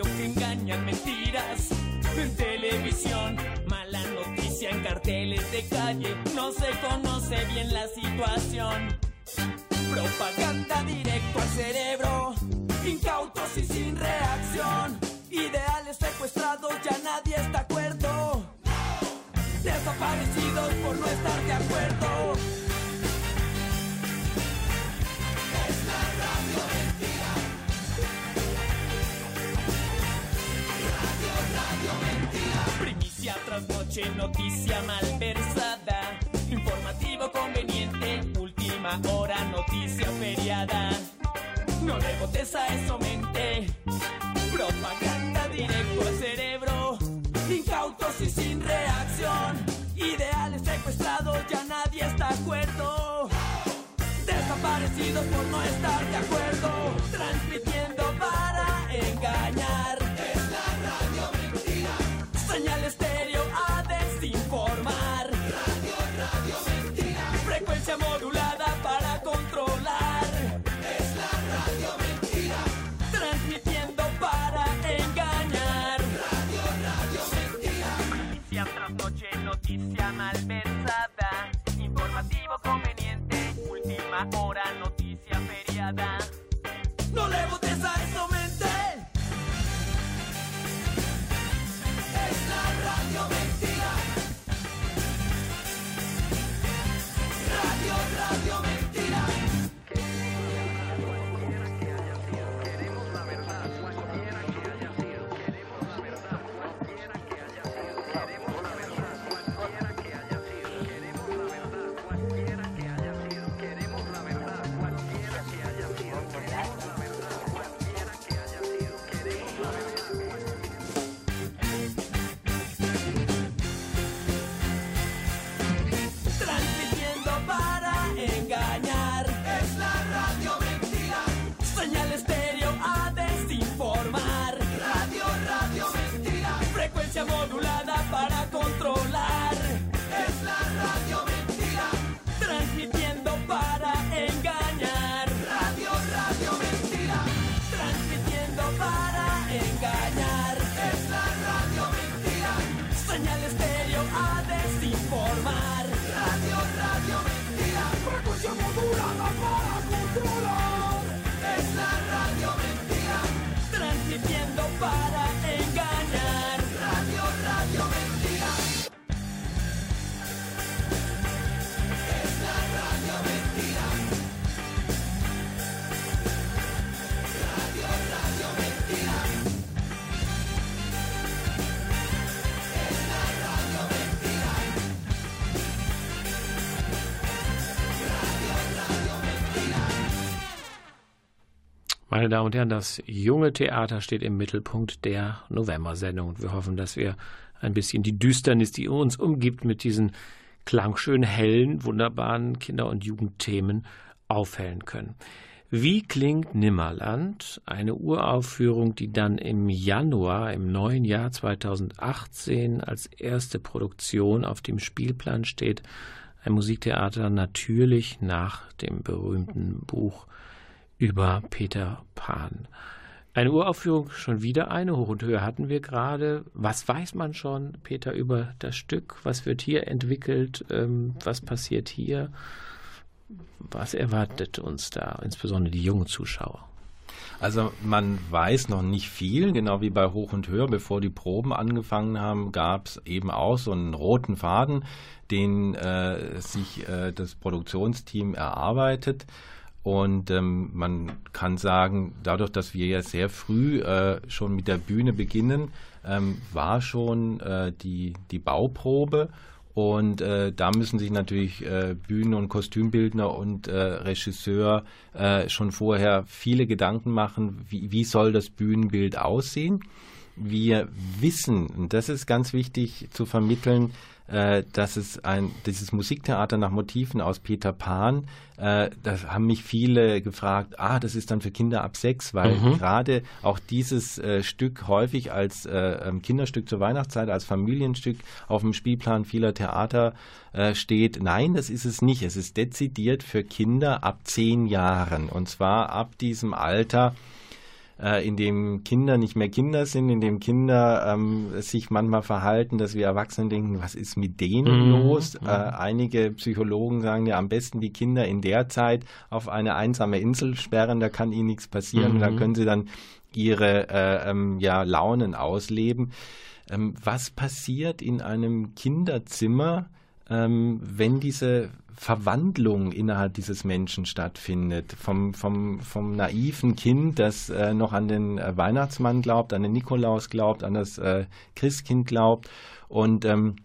F: Que engañan mentiras. En televisión, mala noticia en carteles de calle, no se conoce bien la situación. Propaganda directo al cerebro, incautos y sin reacción. Ideales secuestrados, ya nadie está acuerdo. Desaparecidos por no estar de acuerdo. Noche, noticia malversada. Informativo conveniente, última hora, noticia feriada. No le botes a eso, mente. Propaganda directo al cerebro. Incautos y sin reacción. Ideales secuestrados, ya nadie está de acuerdo. Desaparecidos por no estar de acuerdo. Transmitiendo
B: Meine Damen und Herren, das junge Theater steht im Mittelpunkt der November-Sendung. Und wir hoffen, dass wir ein bisschen die Düsternis, die uns umgibt, mit diesen klangschön hellen, wunderbaren Kinder- und Jugendthemen aufhellen können. Wie klingt Nimmerland? Eine Uraufführung, die dann im Januar, im neuen Jahr 2018 als erste Produktion auf dem Spielplan steht. Ein Musiktheater natürlich nach dem berühmten Buch über Peter Pan. Eine Uraufführung, schon wieder eine, Hoch und Höhe hatten wir gerade. Was weiß man schon, Peter, über das Stück? Was wird hier entwickelt? Ähm, was passiert hier? Was erwartet uns da, insbesondere die jungen Zuschauer?
A: Also man weiß noch nicht viel, genau wie bei Hoch und Höher. Bevor die Proben angefangen haben, gab es eben auch so einen roten Faden, den äh, sich äh, das Produktionsteam erarbeitet. Und ähm, man kann sagen, dadurch, dass wir ja sehr früh äh, schon mit der Bühne beginnen, ähm, war schon äh, die, die Bauprobe. Und äh, da müssen sich natürlich äh, Bühnen- und Kostümbildner und äh, Regisseur äh, schon vorher viele Gedanken machen, wie, wie soll das Bühnenbild aussehen. Wir wissen, und das ist ganz wichtig zu vermitteln, äh, dass es ein, dieses Musiktheater nach Motiven aus Peter Pan, äh, da haben mich viele gefragt, ah, das ist dann für Kinder ab sechs, weil gerade auch dieses äh, Stück häufig als äh, ähm, Kinderstück zur Weihnachtszeit, als Familienstück auf dem Spielplan vieler Theater äh, steht. Nein, das ist es nicht. Es ist dezidiert für Kinder ab zehn Jahren und zwar ab diesem Alter, äh, in dem Kinder nicht mehr Kinder sind, in dem Kinder ähm, sich manchmal verhalten, dass wir Erwachsene denken, was ist mit denen los? Äh, einige Psychologen sagen ja, am besten die Kinder in der Zeit auf eine einsame Insel sperren, da kann ihnen nichts passieren, da können sie dann ihre äh, ähm, ja, Launen ausleben. Ähm, was passiert in einem Kinderzimmer, ähm, wenn diese Verwandlung innerhalb dieses Menschen stattfindet, vom, vom, vom naiven Kind, das äh, noch an den äh, Weihnachtsmann glaubt, an den Nikolaus glaubt, an das äh, Christkind glaubt und ähm,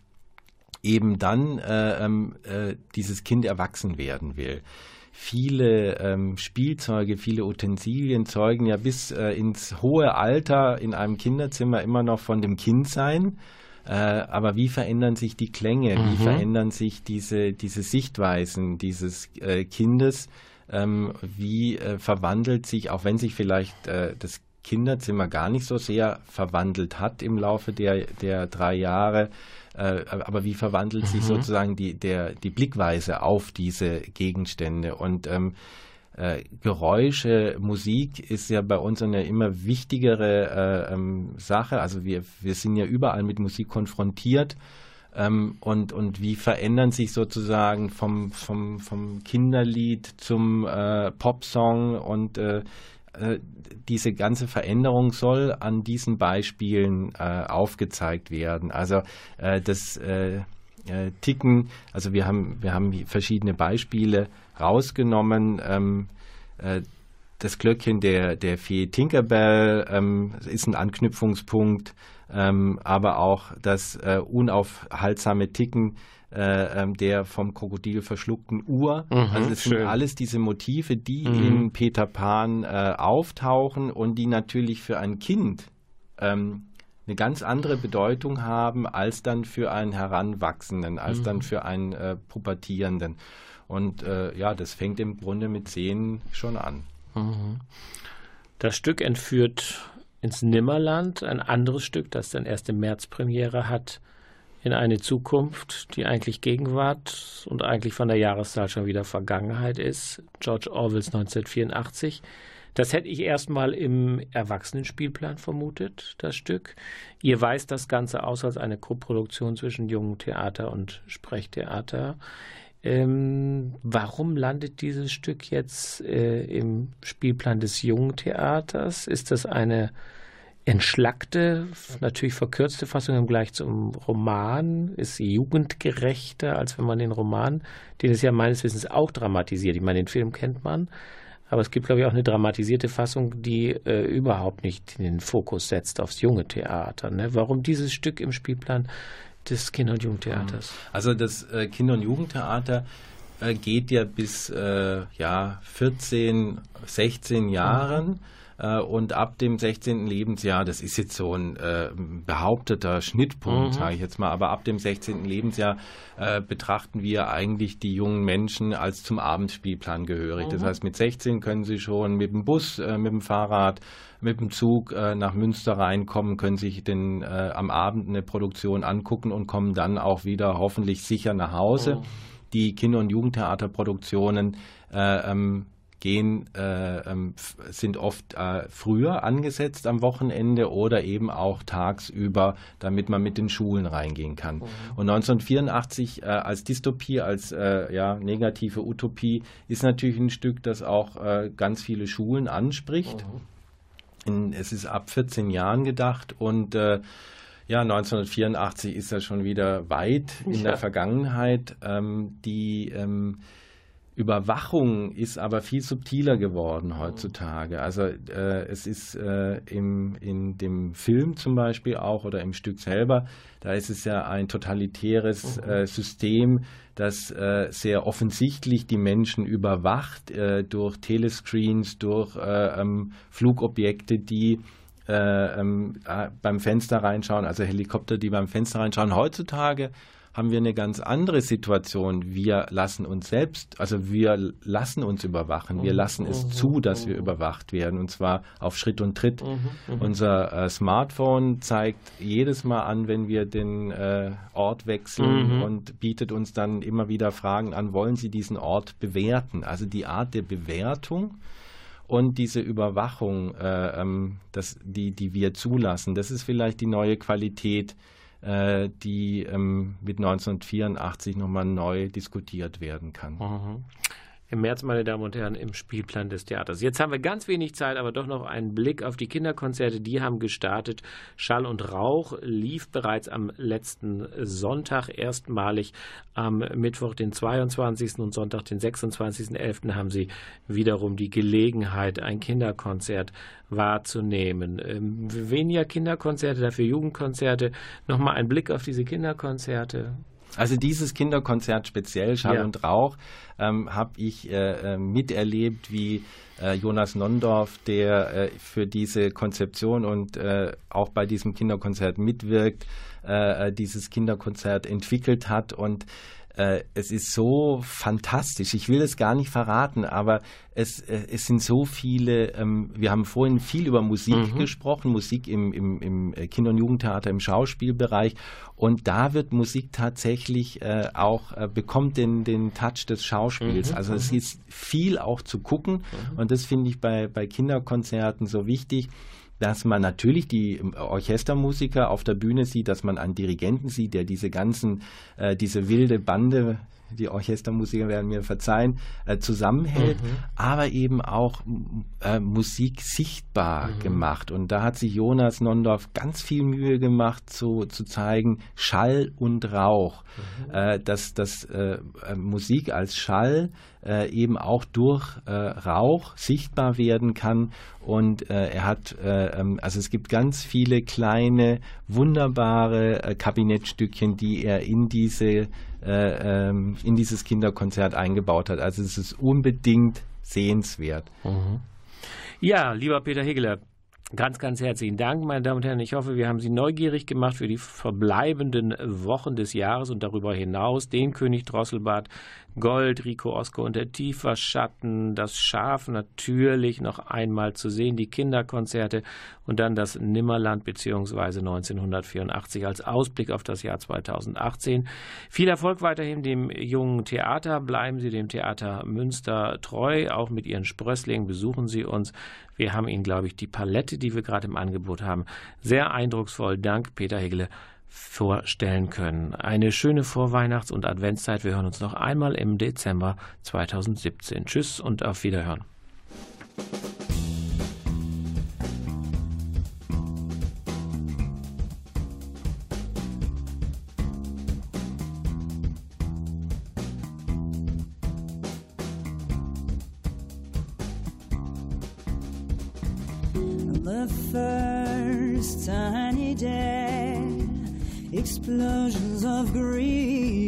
A: eben dann äh, ähm, äh, dieses Kind erwachsen werden will. Viele ähm, Spielzeuge, viele Utensilien zeugen ja bis äh, ins hohe Alter in einem Kinderzimmer immer noch von dem Kindsein. Äh, aber wie verändern sich die Klänge? Wie verändern sich diese, diese Sichtweisen dieses äh, Kindes? Ähm, wie äh, verwandelt sich, auch wenn sich vielleicht äh, das Kinderzimmer gar nicht so sehr verwandelt hat im Laufe der, der drei Jahre, äh, aber wie verwandelt sich sozusagen die, der, die Blickweise auf diese Gegenstände? Und ähm, äh, Geräusche, Musik ist ja bei uns eine immer wichtigere äh, ähm, Sache. Also wir, wir sind ja überall mit Musik konfrontiert. Ähm, und, und wie verändern sich sozusagen vom, vom, vom Kinderlied zum äh, Popsong und äh, äh, diese ganze Veränderung soll an diesen Beispielen äh, aufgezeigt werden. Also äh, das äh, äh, Ticken, also wir haben, wir haben verschiedene Beispiele rausgenommen. Ähm, äh, das Glöckchen der, der Fee Tinkerbell ähm, ist ein Anknüpfungspunkt, ähm, aber auch das äh, unaufhaltsame Ticken äh, ähm, der vom Krokodil verschluckten Uhr. also es sind alles diese Motive, die in Peter Pan äh, auftauchen und die natürlich für ein Kind ähm, eine ganz andere Bedeutung haben als dann für einen Heranwachsenden, als dann für einen äh, Pubertierenden. Und äh, ja, das fängt im Grunde mit Szenen schon an.
B: Das Stück entführt ins Nimmerland, ein anderes Stück, das dann erst im März Premiere hat, in eine Zukunft, die eigentlich Gegenwart und eigentlich von der Jahreszahl schon wieder Vergangenheit ist. George Orwells 1984. Das hätte ich erstmal im Erwachsenenspielplan vermutet, das Stück. Ihr weist das Ganze aus als eine Koproduktion zwischen Jungen Theater und Sprechtheater. Ähm, warum landet dieses Stück jetzt äh, im Spielplan des Jungen Theaters? Ist das eine entschlackte, natürlich verkürzte Fassung im Vergleich zum Roman? Ist sie jugendgerechter, als wenn man den Roman, den es ja meines Wissens auch dramatisiert. Ich meine, den Film kennt man, aber es gibt, glaube ich, auch eine dramatisierte Fassung, die äh, überhaupt nicht den Fokus setzt aufs junge Theater. Ne? Warum dieses Stück im Spielplan des Kinder- und Jugendtheaters?
A: Also das äh, Kinder- und Jugendtheater äh, geht ja bis äh, ja, 14, 16 Jahren. Äh, und ab dem 16. Lebensjahr, das ist jetzt so ein äh, behaupteter Schnittpunkt, sage ich jetzt mal, aber ab dem 16. Lebensjahr äh, betrachten wir eigentlich die jungen Menschen als zum Abendspielplan gehörig. Das heißt, mit 16 können sie schon mit dem Bus, äh, mit dem Fahrrad, mit dem Zug äh, nach Münster reinkommen, können sich den, äh, am Abend eine Produktion angucken und kommen dann auch wieder hoffentlich sicher nach Hause. Die Kinder- und Jugendtheaterproduktionen äh, ähm, gehen, äh, ähm, sind oft äh, früher angesetzt am Wochenende oder eben auch tagsüber, damit man mit den Schulen reingehen kann. Und 1984 äh, als Dystopie, als ja, negative Utopie ist natürlich ein Stück, das auch ganz viele Schulen anspricht. In, es ist ab 14 Jahren gedacht und äh, ja, 1984 ist ja schon wieder weit in der Vergangenheit. Ähm, die ähm, Überwachung ist aber viel subtiler geworden heutzutage. Also äh, es ist äh, im, in dem Film zum Beispiel auch oder im Stück selber, da ist es ja ein totalitäres äh, System, das äh, sehr offensichtlich die Menschen überwacht äh, durch Telescreens, durch äh, ähm, Flugobjekte, die äh, ähm, äh, beim Fenster reinschauen, also Helikopter, die beim Fenster reinschauen. Heutzutage haben wir eine ganz andere Situation. Wir lassen uns selbst, also wir lassen uns überwachen. Wir lassen es zu, dass wir überwacht werden und zwar auf Schritt und Tritt. Unser äh, Smartphone zeigt jedes Mal an, wenn wir den äh, Ort wechseln und bietet uns dann immer wieder Fragen an, wollen Sie diesen Ort bewerten? Also die Art der Bewertung und diese Überwachung, äh, ähm, das, die, die wir zulassen, das ist vielleicht die neue Qualität, äh, die ähm, mit 1984 nochmal neu diskutiert werden kann.
B: Im März, meine Damen und Herren, im Spielplan des Theaters. Jetzt haben wir ganz wenig Zeit, aber doch noch einen Blick auf die Kinderkonzerte. Die haben gestartet. Schall und Rauch lief bereits am letzten Sonntag erstmalig. Am Mittwoch, den 22. und Sonntag, den 26.11. haben Sie wiederum die Gelegenheit, ein Kinderkonzert wahrzunehmen. Ähm, weniger Kinderkonzerte, dafür Jugendkonzerte. Nochmal ein Blick auf diese Kinderkonzerte.
A: Also dieses Kinderkonzert speziell, Schall
B: Ja.
A: und Rauch, ähm, habe ich äh, äh, miterlebt, wie äh, Jonas Nondorf, der äh, für diese Konzeption und äh, auch bei diesem Kinderkonzert mitwirkt, äh, äh, dieses Kinderkonzert entwickelt hat und äh, es ist so fantastisch. Ich will es gar nicht verraten, aber es, äh, es sind so viele. Ähm, wir haben vorhin viel über Musik gesprochen, Musik im, im, im Kinder- und Jugendtheater, im Schauspielbereich. Und da wird Musik tatsächlich äh, auch, äh, bekommt den, den Touch des Schauspiels. also es ist viel auch zu gucken. Und das finde ich bei, bei Kinderkonzerten so wichtig dass man natürlich die Orchestermusiker auf der Bühne sieht, dass man einen Dirigenten sieht, der diese ganzen, äh, diese wilde Bande, die Orchestermusiker werden mir verzeihen, äh, zusammenhält, aber eben auch äh, Musik sichtbar gemacht. Und da hat sich Jonas Nondorf ganz viel Mühe gemacht, zu, zu zeigen, Schall und Rauch, äh, dass, dass äh, äh, Musik als Schall äh, eben auch durch Rauch sichtbar werden kann. Und er hat, äh, ähm, also es gibt ganz viele kleine, wunderbare Kabinettstückchen, die er in diese äh, ähm, in dieses Kinderkonzert eingebaut hat. Also es ist unbedingt sehenswert.
B: Ja, lieber Peter Hegeler, ganz, ganz herzlichen Dank, meine Damen und Herren. Ich hoffe, wir haben Sie neugierig gemacht für die verbleibenden Wochen des Jahres und darüber hinaus den König Drosselbart, Gold, Rico Osko und der Tiefer Schatten, das Schaf natürlich noch einmal zu sehen, die Kinderkonzerte und dann das Nimmerland beziehungsweise 1984 als Ausblick auf das Jahr 2018. Viel Erfolg weiterhin dem jungen Theater. Bleiben Sie dem Theater Münster treu, auch mit Ihren Sprösslingen. Besuchen Sie uns. Wir haben Ihnen, glaube ich, die Palette, die wir gerade im Angebot haben, sehr eindrucksvoll, dank Peter Hegele, vorstellen können. Eine schöne Vorweihnachts- und Adventszeit. Wir hören uns noch einmal im Dezember 2017. Tschüss und auf Wiederhören.
G: The first tiny day, explosions of green,